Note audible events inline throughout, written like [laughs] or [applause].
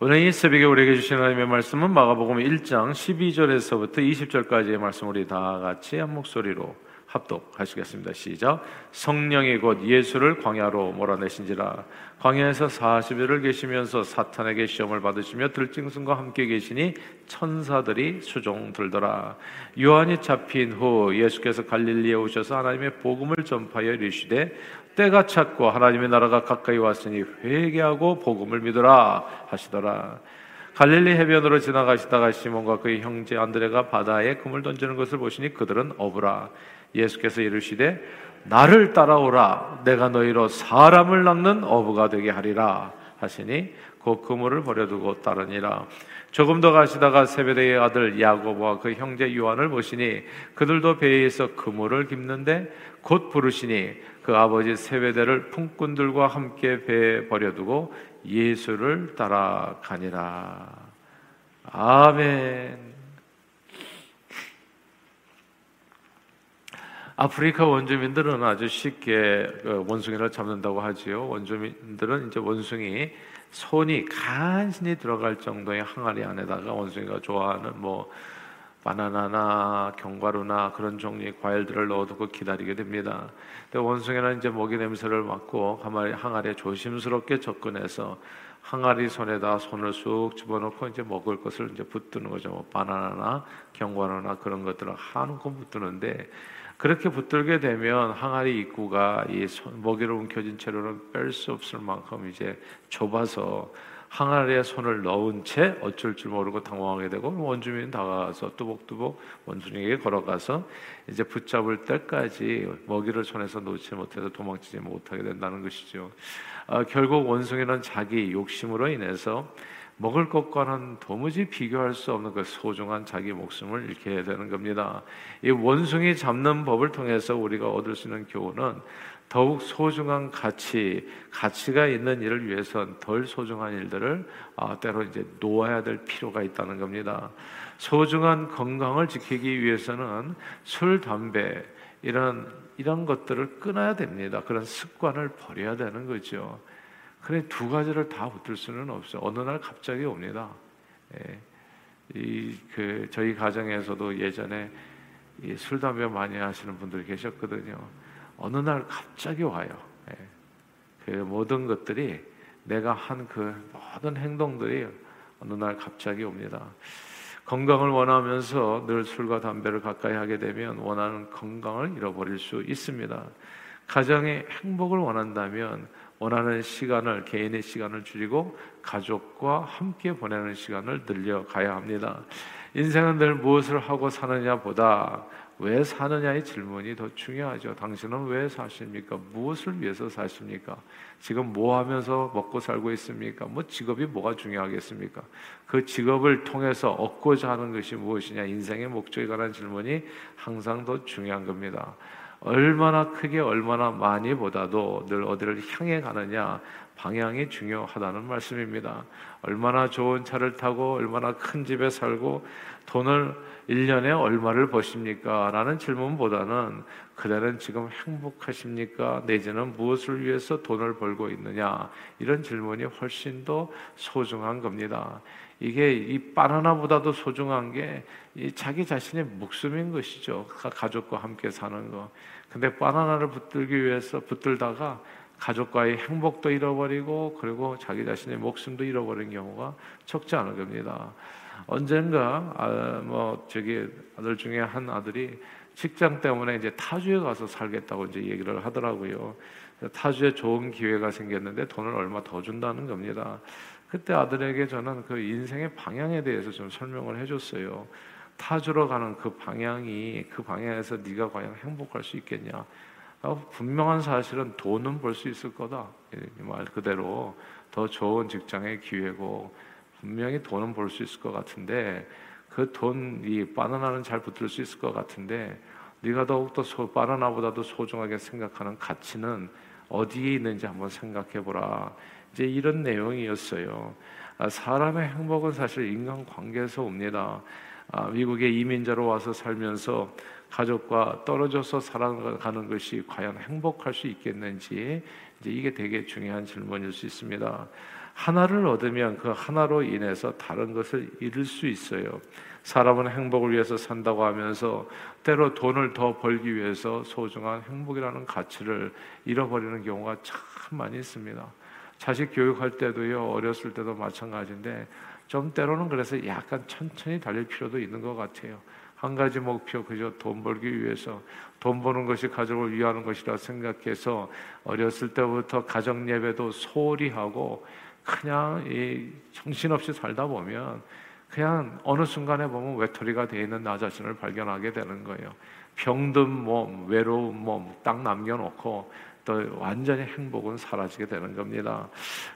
오늘 이 새벽에 우리에게 주신 하나님의 말씀은 마가복음 1장 12절에서부터 20절까지의 말씀 우리 다 같이 한 목소리로 합독하시겠습니다. 시작. 성령이 곧 예수를 광야로 몰아내신지라 광야에서 40일을 계시면서 사탄에게 시험을 받으시며 들짐승과 함께 계시니 천사들이 수종 들더라. 요한이 잡힌 후 예수께서 갈릴리에 오셔서 하나님의 복음을 전파하여 이르시되 때가 찼고 하나님의 나라가 가까이 왔으니 회개하고 복음을 믿으라 하시더라. 갈릴리 해변으로 지나가시다가 시몬과 그의 형제 안드레가 바다에 금을 던지는 것을 보시니 그들은 어부라. 예수께서 이르시되 나를 따라오라 내가 너희로 사람을 낳는 어부가 되게 하리라 하시니 곧 그물을 버려두고 따르니라 조금 더 가시다가 세베대의 아들 야고보와 그 형제 요한을 보시니 그들도 배에 서 그물을 깁는데 곧 부르시니 그 아버지 세베대를 품꾼들과 함께 배에 버려두고 예수를 따라가니라 아멘 아프리카 원주민들은 아주 쉽게 그 원숭이를 잡는다고 하지요. 원주민들은 이제 원숭이 손이 간신히 들어갈 정도의 항아리 안에다가 원숭이가 좋아하는 뭐 바나나나 견과류나 그런 종류의 과일들을 넣어두고 기다리게 됩니다. 근데 원숭이는 이제 먹이 냄새를 맡고 항아리, 항아리에 조심스럽게 접근해서 항아리 손에다 손을 쑥 집어넣고 이제 먹을 것을 이제 붙드는 거죠. 뭐 바나나나 견과류나 그런 것들을 한움큼 붙드는데 그렇게 붙들게 되면 항아리 입구가 이 먹이로 움켜진 채로는 뺄 수 없을 만큼 이제 좁아서 항아리에 손을 넣은 채 어쩔 줄 모르고 당황하게 되고 원주민 다가가서 뚜벅뚜벅 원주민에게 걸어가서 이제 붙잡을 때까지 먹이를 손에서 놓지 못해서 도망치지 못하게 된다는 것이죠. 아, 결국 원숭이는 자기 욕심으로 인해서 먹을 것과는 도무지 비교할 수 없는 그 소중한 자기 목숨을 잃게 되는 겁니다. 이 원숭이 잡는 법을 통해서 우리가 얻을 수 있는 교훈은 더욱 소중한 가치, 가치가 있는 일을 위해선 덜 소중한 일들을 아, 때로 이제 놓아야 될 필요가 있다는 겁니다. 소중한 건강을 지키기 위해서는 술, 담배 이런 이런 것들을 끊어야 됩니다. 그런 습관을 버려야 되는 거죠. 그래 두 가지를 다 붙들 수는 없어. 어느 날 갑자기 옵니다. 예. 이그 저희 가정에서도 예전에 술 담배 많이 하시는 분들이 계셨거든요. 어느 날 갑자기 와요. 예. 그 모든 것들이 내가 한 그 모든 행동들이 어느 날 갑자기 옵니다. 건강을 원하면서 늘 술과 담배를 가까이 하게 되면 원하는 건강을 잃어버릴 수 있습니다. 가정의 행복을 원한다면 원하는 시간을 개인의 시간을 줄이고 가족과 함께 보내는 시간을 늘려 가야 합니다. 인생은 늘 무엇을 하고 사느냐보다 왜 사느냐의 질문이 더 중요하죠. 당신은 왜 사십니까? 무엇을 위해서 사십니까? 지금 뭐 하면서 먹고 살고 있습니까? 뭐 직업이 뭐가 중요하겠습니까? 그 직업을 통해서 얻고자 하는 것이 무엇이냐? 인생의 목적에 관한 질문이 항상 더 중요한 겁니다. 얼마나 크게 얼마나 많이 보다도 늘 어디를 향해 가느냐 방향이 중요하다는 말씀입니다. 얼마나 좋은 차를 타고 얼마나 큰 집에 살고 돈을 1년에 얼마를 버십니까? 라는 질문보다는 그대는 지금 행복하십니까? 내지는 무엇을 위해서 돈을 벌고 있느냐? 이런 질문이 훨씬 더 소중한 겁니다. 이게 이 바나나보다도 소중한 게 자기 자신의 목숨인 것이죠. 가족과 함께 사는 거. 근데 바나나를 붙들기 위해서 붙들다가 가족과의 행복도 잃어버리고 그리고 자기 자신의 목숨도 잃어버린 경우가 적지 않을 겁니다. 언젠가 아, 뭐 저기 아들 중에 한 아들이 직장 때문에 이제 타주에 가서 살겠다고 이제 얘기를 하더라고요. 타주에 좋은 기회가 생겼는데 돈을 얼마 더 준다는 겁니다. 그때 아들에게 저는 그 인생의 방향에 대해서 좀 설명을 해줬어요. 타주러 가는 그 방향이 그 방향에서 네가 과연 행복할 수 있겠냐? 분명한 사실은 돈은 벌 수 있을 거다. 말 그대로 더 좋은 직장의 기회고 분명히 돈은 벌 수 있을 것 같은데 그 돈이 바나나는 잘 붙을 수 있을 것 같은데 네가 더욱더 소, 바나나보다도 소중하게 생각하는 가치는 어디에 있는지 한번 생각해 보라. 이제 이런 내용이었어요. 아, 사람의 행복은 사실 인간 관계에서 옵니다. 아, 미국에 이민자로 와서 살면서 가족과 떨어져서 살아가는 것이 과연 행복할 수 있겠는지 이제 이게 되게 중요한 질문일 수 있습니다. 하나를 얻으면 그 하나로 인해서 다른 것을 잃을 수 있어요. 사람은 행복을 위해서 산다고 하면서 때로 돈을 더 벌기 위해서 소중한 행복이라는 가치를 잃어버리는 경우가 참 많이 있습니다. 자식 교육할 때도요, 어렸을 때도 마찬가지인데, 좀 때로는 그래서 약간 천천히 달릴 필요도 있는 것 같아요. 한 가지 목표, 그저 돈 벌기 위해서, 돈 버는 것이 가족을 위하는 것이라 생각해서 어렸을 때부터 가정 예배도 소홀히 하고 그냥 이 정신없이 살다 보면 그냥 어느 순간에 보면 외톨이가 되어 있는 나 자신을 발견하게 되는 거예요. 병든 몸, 외로운 몸 딱 남겨놓고 또 완전히 행복은 사라지게 되는 겁니다.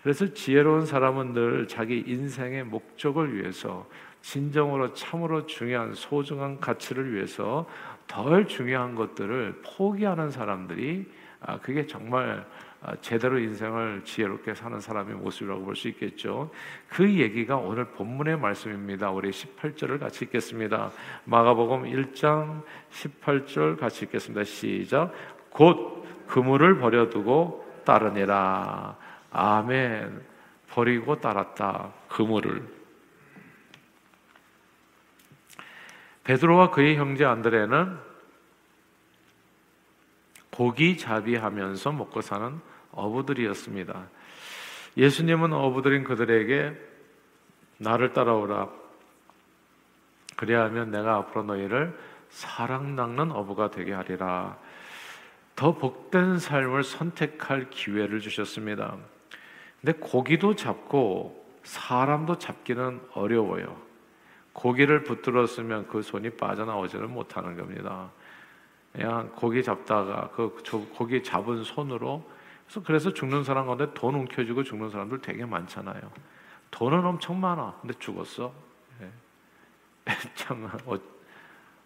그래서 지혜로운 사람은 늘 자기 인생의 목적을 위해서 진정으로 참으로 중요한 소중한 가치를 위해서 덜 중요한 것들을 포기하는 사람들이 아, 그게 정말 아, 제대로 인생을 지혜롭게 사는 사람의 모습이라고 볼 수 있겠죠. 그 얘기가 오늘 본문의 말씀입니다. 우리 18절을 같이 읽겠습니다. 마가복음 1장 18절 같이 읽겠습니다. 시작. 곧 그물을 버려두고 따르니라. 아멘. 버리고 따랐다. 그물을. 베드로와 그의 형제 안드레는 고기 잡이하면서 먹고 사는 어부들이었습니다. 예수님은 어부들인 그들에게 나를 따라오라. 그래야 하면 내가 앞으로 너희를 사랑 낚는 어부가 되게 하리라. 더 복된 삶을 선택할 기회를 주셨습니다. 근데 고기도 잡고 사람도 잡기는 어려워요. 고기를 붙들었으면 그 손이 빠져나오지를 못하는 겁니다. 그냥 고기 잡다가 그 고기 잡은 손으로 그래서 그래서 죽는 사람 가운데 돈 움켜쥐고 죽는 사람들 되게 많잖아요. 돈은 엄청 많아. 근데 죽었어. 예. [laughs] 참 어,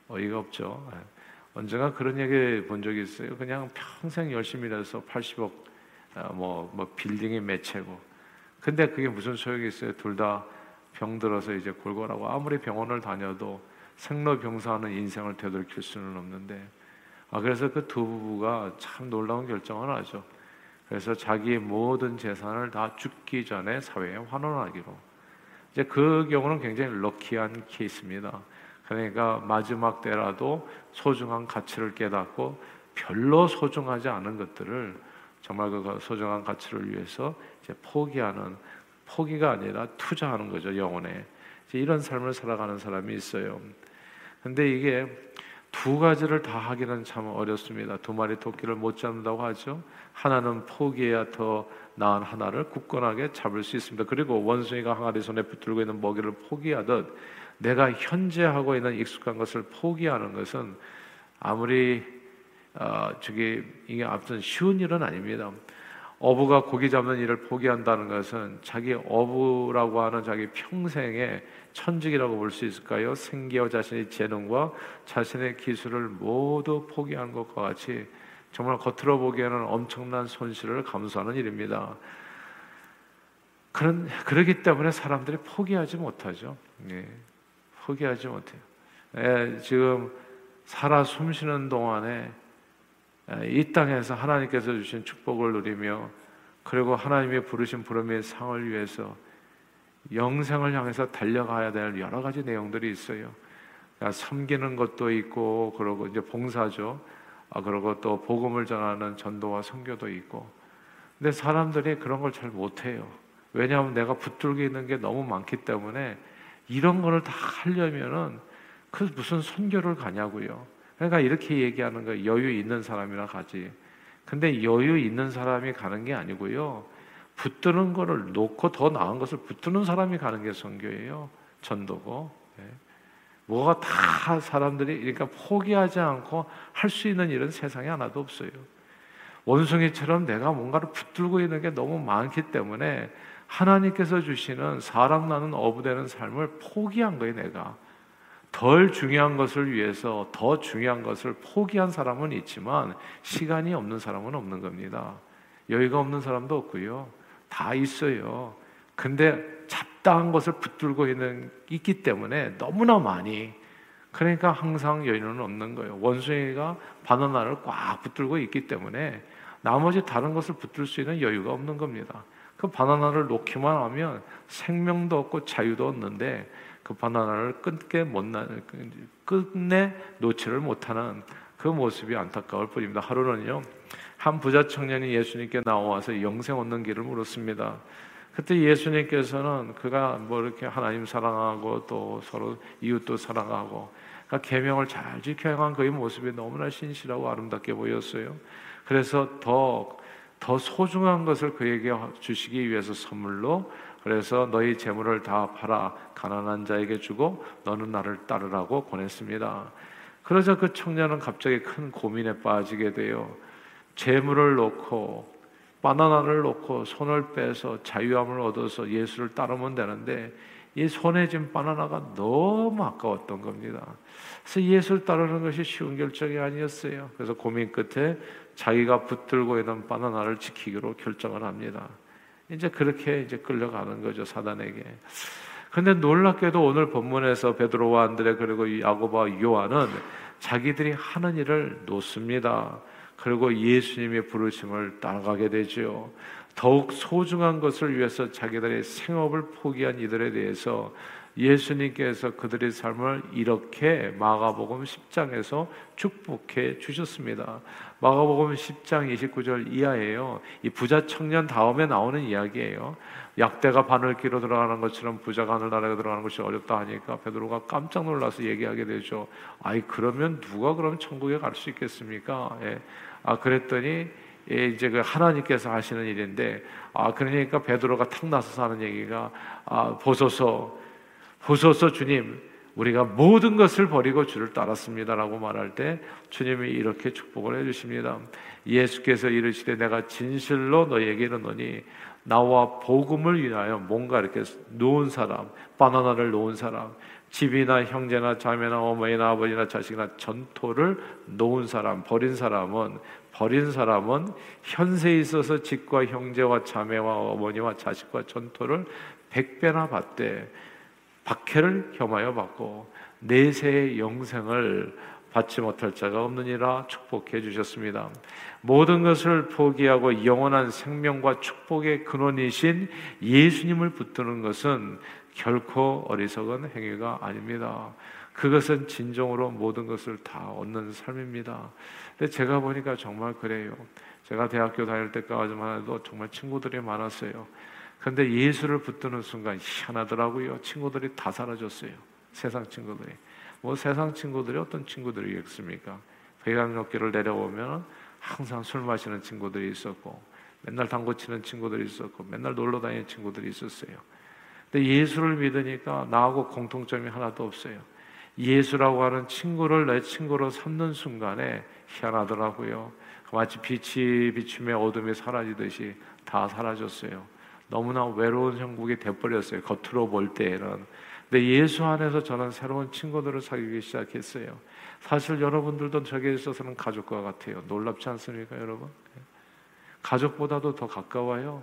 어이가 없죠. 예. 언젠가 그런 얘기 본 적이 있어요. 그냥 평생 열심히 일해서 80억 어, 뭐, 뭐 빌딩이 매체고. 근데 그게 무슨 소용이 있어요? 둘 다 병들어서 이제 골골하고 아무리 병원을 다녀도 생로병사하는 인생을 되돌릴 수는 없는데 아, 그래서 그 두 부부가 참 놀라운 결정을 하죠. 그래서 자기의 모든 재산을 다 죽기 전에 사회에 환원하기로. 이제 그 경우는 굉장히 럭키한 케이스입니다. 그러니까 마지막 때라도 소중한 가치를 깨닫고 별로 소중하지 않은 것들을 정말 그 소중한 가치를 위해서 이제 포기하는 포기가 아니라 투자하는 거죠 영혼에 이런 삶을 살아가는 사람이 있어요. 근데 이게 두 가지를 다 하기는 참 어렵습니다. 두 마리 토끼를 못 잡는다고 하죠. 하나는 포기해야 더 나은 하나를 굳건하게 잡을 수 있습니다. 그리고 원숭이가 항아리 손에 붙들고 있는 먹이를 포기하듯 내가 현재 하고 있는 익숙한 것을 포기하는 것은 아무리 어, 저기 이게 앞선 쉬운 일은 아닙니다. 어부가 고기 잡는 일을 포기한다는 것은 자기 어부라고 하는 자기 평생의 천직이라고 볼 수 있을까요? 생계와 자신의 재능과 자신의 기술을 모두 포기한 것과 같이 정말 겉으로 보기에는 엄청난 손실을 감수하는 일입니다. 그런 그러기 때문에 사람들이 포기하지 못하죠. 예, 포기하지 못해요. 예, 지금 살아 숨쉬는 동안에 예, 이 땅에서 하나님께서 주신 축복을 누리며 그리고 하나님의 부르신 부름의 상을 위해서 영생을 향해서 달려가야 될 여러 가지 내용들이 있어요. 그러니까 섬기는 것도 있고 그러고 이제 봉사죠. 아, 그리고 또 복음을 전하는 전도와 선교도 있고. 근데 사람들이 그런 걸 잘 못해요. 왜냐하면 내가 붙들고 있는 게 너무 많기 때문에 이런 거를 다 하려면은 그 무슨 선교를 가냐고요. 그러니까 이렇게 얘기하는 거 여유 있는 사람이랑 가지. 근데 여유 있는 사람이 가는 게 아니고요. 붙드는 거를 놓고 더 나은 것을 붙드는 사람이 가는 게 선교예요. 전도고. 네. 뭐가 다 사람들이 그러니까 포기하지 않고 할 수 있는 일은 세상에 하나도 없어요. 원숭이처럼 내가 뭔가를 붙들고 있는 게 너무 많기 때문에 하나님께서 주시는 사랑 나는 어부되는 삶을 포기한 거예요, 내가. 덜 중요한 것을 위해서 더 중요한 것을 포기한 사람은 있지만 시간이 없는 사람은 없는 겁니다. 여유가 없는 사람도 없고요. 다 있어요. 근데 잡다한 것을 붙들고 있는 있기 때문에 너무나 많이 그러니까 항상 여유는 없는 거예요. 원숭이가 바나나를 꽉 붙들고 있기 때문에 나머지 다른 것을 붙들 수 있는 여유가 없는 겁니다. 그 바나나를 놓기만 하면 생명도 없고 자유도 없는데 그 바나나를 끝게 못 나, 끝내 놓지를 못하는 그 모습이 안타까울 뿐입니다. 하루는요, 한 부자 청년이 예수님께 나와서 영생 얻는 길을 물었습니다. 그때 예수님께서는 그가 뭐 이렇게 하나님 사랑하고 또 서로 이웃도 사랑하고 그러니까 계명을 잘 지켜야 한 그의 모습이 너무나 신실하고 아름답게 보였어요. 그래서 더, 더 소중한 것을 그에게 주시기 위해서 선물로 그래서 너희 재물을 다 팔아 가난한 자에게 주고 너는 나를 따르라고 권했습니다. 그러자 그 청년은 갑자기 큰 고민에 빠지게 돼요. 재물을 놓고 바나나를 놓고 손을 빼서 자유함을 얻어서 예수를 따르면 되는데 이 손에 쥔 바나나가 너무 아까웠던 겁니다. 그래서 예수를 따르는 것이 쉬운 결정이 아니었어요. 그래서 고민 끝에 자기가 붙들고 있는 바나나를 지키기로 결정을 합니다. 이제 그렇게 이제 끌려가는 거죠 사단에게. 근데 놀랍게도 오늘 본문에서 베드로와 안드레 그리고 야고보와 요한은 자기들이 하는 일을 놓습니다. 그리고 예수님의 부르심을 따라가게 되죠. 더욱 소중한 것을 위해서 자기들의 생업을 포기한 이들에 대해서 예수님께서 그들의 삶을 이렇게 마가복음 10장에서 축복해 주셨습니다. 마가복음 10장 29절 이하예요. 이 부자 청년 다음에 나오는 이야기예요. 약대가 바늘기로 들어가는 것처럼 부자가 하늘나라에 들어가는 것이 어렵다 하니까 베드로가 깜짝 놀라서 얘기하게 되죠. 아이 그러면 누가 그럼 천국에 갈 수 있겠습니까? 예. 아 그랬더니 예, 이제 그 하나님께서 하시는 일인데 아 그러니까 베드로가 탁 나서서 하는 얘기가 아 보소서 보소서 주님 우리가 모든 것을 버리고 주를 따랐습니다라고 말할 때 주님이 이렇게 축복을 해 주십니다. 예수께서 이르시되 내가 진실로 너에게 이르노니 나와 복음을 위하여 뭔가 이렇게 놓은 사람, 바나나를 놓은 사람, 집이나 형제나 자매나 어머니나 아버지나 자식이나 전토를 놓은 사람, 버린 사람은 버린 사람은 현세에 있어서 집과 형제와 자매와 어머니와 자식과 전토를 백배나 받되 박해를 겸하여 받고 내세의 영생을 받지 못할 자가 없느니라 축복해 주셨습니다. 모든 것을 포기하고 영원한 생명과 축복의 근원이신 예수님을 붙드는 것은 결코 어리석은 행위가 아닙니다. 그것은 진정으로 모든 것을 다 얻는 삶입니다. 근데 제가 보니까 정말 그래요. 제가 대학교 다닐 때까지만 해도 정말 친구들이 많았어요. 근데 예수를 붙드는 순간 희한하더라고요. 친구들이 다 사라졌어요. 세상 친구들이. 뭐 세상 친구들이 어떤 친구들이겠습니까? 회강역길을 내려오면 항상 술 마시는 친구들이 있었고 맨날 당구 치는 친구들이 있었고 맨날 놀러 다니는 친구들이 있었어요. 근데 예수를 믿으니까 나하고 공통점이 하나도 없어요. 예수라고 하는 친구를 내 친구로 삼는 순간에 희한하더라고요. 마치 빛이 비춤에 어둠이 사라지듯이 다 사라졌어요. 너무나 외로운 형국이 돼버렸어요. 겉으로 볼 때에는. 근데 예수 안에서 저는 새로운 친구들을 사귀기 시작했어요. 사실 여러분들도 저에 있어서는 가족과 같아요. 놀랍지 않습니까, 여러분? 가족보다도 더 가까워요.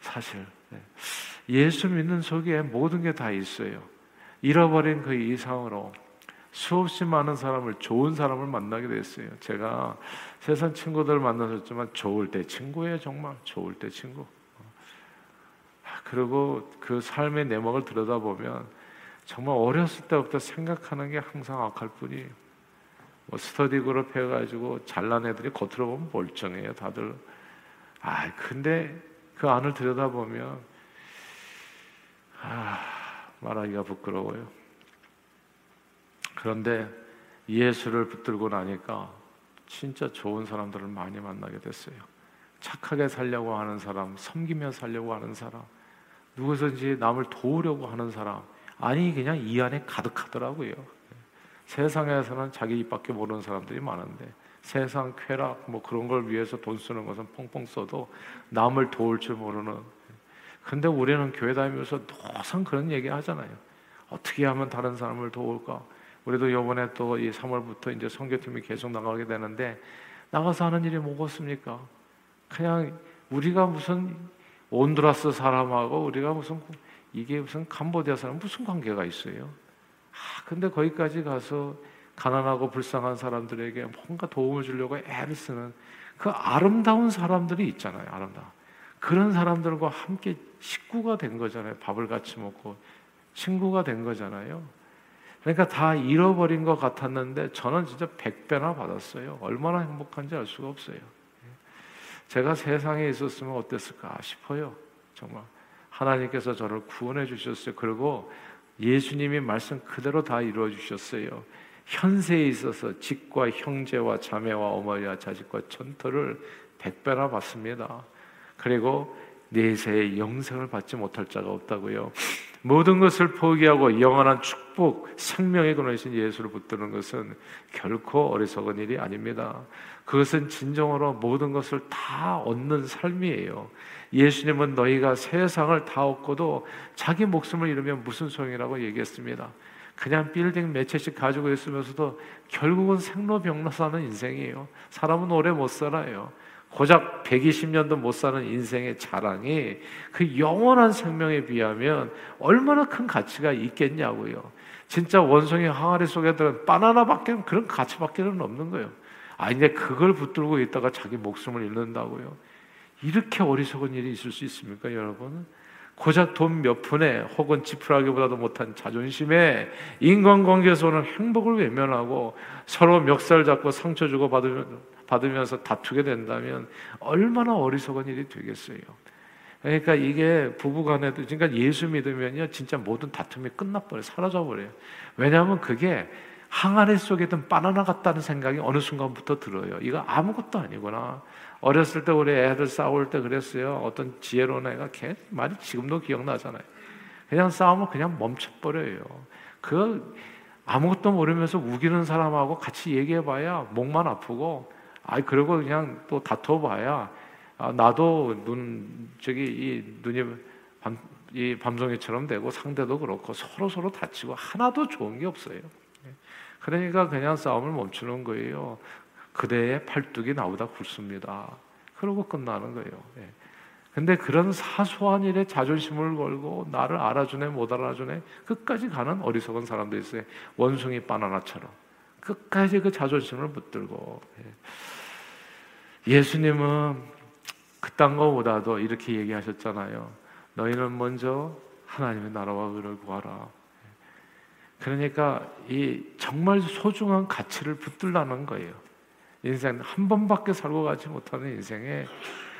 사실. 네. 예수 믿는 속에 모든 게 다 있어요. 잃어버린 그 이상으로 수없이 많은 사람을 좋은 사람을 만나게 됐어요. 제가 세상 친구들 만나셨지만 좋을 때 친구예요, 정말 좋을 때 친구. 그리고 그 삶의 내막을 들여다보면 정말 어렸을 때부터 생각하는 게 항상 악할 뿐이에요. 뭐 스터디 그룹 해가지고 잘난 애들이 겉으로 보면 멀쩡해요, 다들. 아, 근데 그 안을 들여다보면 아, 말하기가 부끄러워요. 그런데 예수를 붙들고 나니까 진짜 좋은 사람들을 많이 만나게 됐어요. 착하게 살려고 하는 사람, 섬기며 살려고 하는 사람, 누구든지 남을 도우려고 하는 사람, 아니 그냥 이 안에 가득하더라고요. 세상에서는 자기 입밖에 모르는 사람들이 많은데 세상 쾌락 뭐 그런 걸 위해서 돈 쓰는 것은 펑펑 써도 남을 도울 줄 모르는 근데 우리는 교회 다니면서 항상 그런 얘기 하잖아요. 어떻게 하면 다른 사람을 도울까? 우리도 요번에 또 이 3월부터 이제 선교팀이 계속 나가게 되는데 나가서 하는 일이 뭐겠습니까? 그냥 우리가 무슨 온두라스 사람하고 우리가 무슨 이게 무슨 캄보디아 사람 무슨 관계가 있어요? 아, 근데 거기까지 가서 가난하고 불쌍한 사람들에게 뭔가 도움을 주려고 애를 쓰는 그 아름다운 사람들이 있잖아요. 아름다운. 그런 사람들과 함께 식구가 된 거잖아요. 밥을 같이 먹고 친구가 된 거잖아요. 그러니까 다 잃어버린 것 같았는데 저는 진짜 백배나 받았어요. 얼마나 행복한지 알 수가 없어요. 제가 세상에 있었으면 어땠을까 싶어요. 정말 하나님께서 저를 구원해 주셨어요. 그리고 예수님이 말씀 그대로 다 이루어 주셨어요. 현세에 있어서 직과 형제와 자매와 어머니와 자식과 전토를 백배나 받습니다. 그리고 내세의 영생을 받지 못할 자가 없다고요. 모든 것을 포기하고 영원한 축복, 생명의 근원이신 예수를 붙드는 것은 결코 어리석은 일이 아닙니다. 그것은 진정으로 모든 것을 다 얻는 삶이에요. 예수님은 너희가 세상을 다 얻고도 자기 목숨을 잃으면 무슨 소용이라고 얘기했습니다. 그냥 빌딩 몇 채씩 가지고 있으면서도 결국은 생로병로 사는 인생이에요. 사람은 오래 못 살아요. 고작 120년도 못 사는 인생의 자랑이 그 영원한 생명에 비하면 얼마나 큰 가치가 있겠냐고요. 진짜 원숭이 항아리 속에 들은 바나나밖에 그런 가치밖에는 없는 거예요. 아, 이제 그걸 붙들고 있다가 자기 목숨을 잃는다고요. 이렇게 어리석은 일이 있을 수 있습니까, 여러분? 고작 돈 몇 푼에 혹은 지푸라기보다도 못한 자존심에 인간관계에서 오는 행복을 외면하고 서로 멱살 잡고 상처 주고 받으면 받으면서 다투게 된다면 얼마나 어리석은 일이 되겠어요. 그러니까 이게 부부간에도 그러니까 예수 믿으면요 진짜 모든 다툼이 끝나버려 사라져 버려요. 왜냐하면 그게 항아리 속에 든 바나나 같다는 생각이 어느 순간부터 들어요. 이거 아무것도 아니구나. 어렸을 때 우리 애들 싸울 때 그랬어요. 어떤 지혜로운 애가 걔 말이 지금도 기억나잖아요. 그냥 싸우면 그냥 멈춰버려요. 그 아무것도 모르면서 우기는 사람하고 같이 얘기해봐야 목만 아프고 아이 그러고 그냥 또 다퉈봐야 아, 나도 눈 저기 이 눈이 밤, 이 밤송이처럼 되고 상대도 그렇고 서로 서로 다치고 하나도 좋은 게 없어요. 그러니까 그냥 싸움을 멈추는 거예요. 그대의 팔뚝이 나보다 굵습니다. 그러고 끝나는 거예요. 예. 근데 그런 사소한 일에 자존심을 걸고 나를 알아주네 못 알아주네 끝까지 가는 어리석은 사람도 있어요. 원숭이 바나나처럼 끝까지 그 자존심을 붙들고. 예. 예수님은 그딴 거보다도 이렇게 얘기하셨잖아요. 너희는 먼저 하나님의 나라와 의를 구하라. 그러니까 이 정말 소중한 가치를 붙들라는 거예요. 인생 한 번밖에 살고 가지 못하는 인생에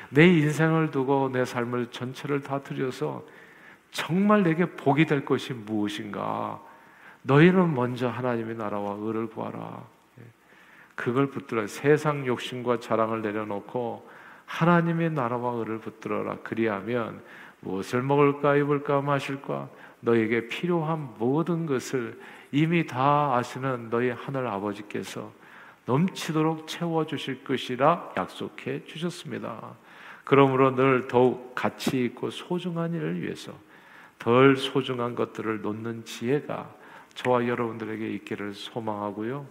내 인생을 두고 내 삶을 전체를 다 들여서 정말 내게 복이 될 것이 무엇인가? 너희는 먼저 하나님의 나라와 의를 구하라. 그걸 붙들어 세상 욕심과 자랑을 내려놓고 하나님의 나라와 의를 붙들어라. 그리하면 무엇을 먹을까 입을까 마실까 너에게 필요한 모든 것을 이미 다 아시는 너희 하늘 아버지께서 넘치도록 채워 주실 것이라 약속해 주셨습니다. 그러므로 늘 더욱 가치 있고 소중한 일을 위해서 덜 소중한 것들을 놓는 지혜가 저와 여러분들에게 있기를 소망하고요.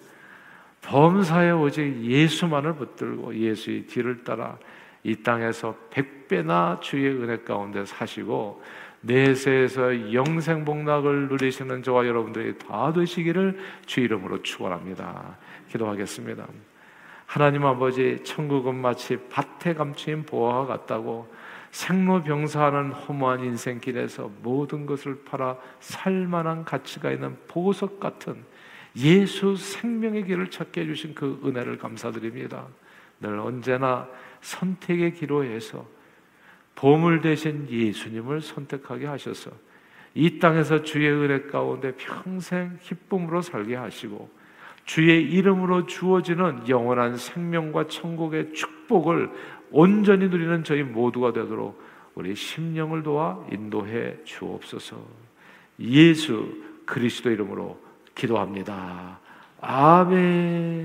범사에 오직 예수만을 붙들고 예수의 뒤를 따라 이 땅에서 백배나 주의 은혜 가운데 사시고 내세에서 영생 복락을 누리시는 저와 여러분들이 다 되시기를 주 이름으로 축원합니다. 기도하겠습니다. 하나님 아버지 천국은 마치 밭에 감추인 보화와 같다고 생로병사하는 허무한 인생길에서 모든 것을 팔아 살 만한 가치가 있는 보석 같은 예수 생명의 길을 찾게 해주신 그 은혜를 감사드립니다. 늘 언제나 선택의 기로에서 보물 대신 예수님을 선택하게 하셔서 이 땅에서 주의 은혜 가운데 평생 기쁨으로 살게 하시고 주의 이름으로 주어지는 영원한 생명과 천국의 축복을 온전히 누리는 저희 모두가 되도록 우리 심령을 도와 인도해 주옵소서. 예수 그리스도 이름으로 기도합니다. 아멘.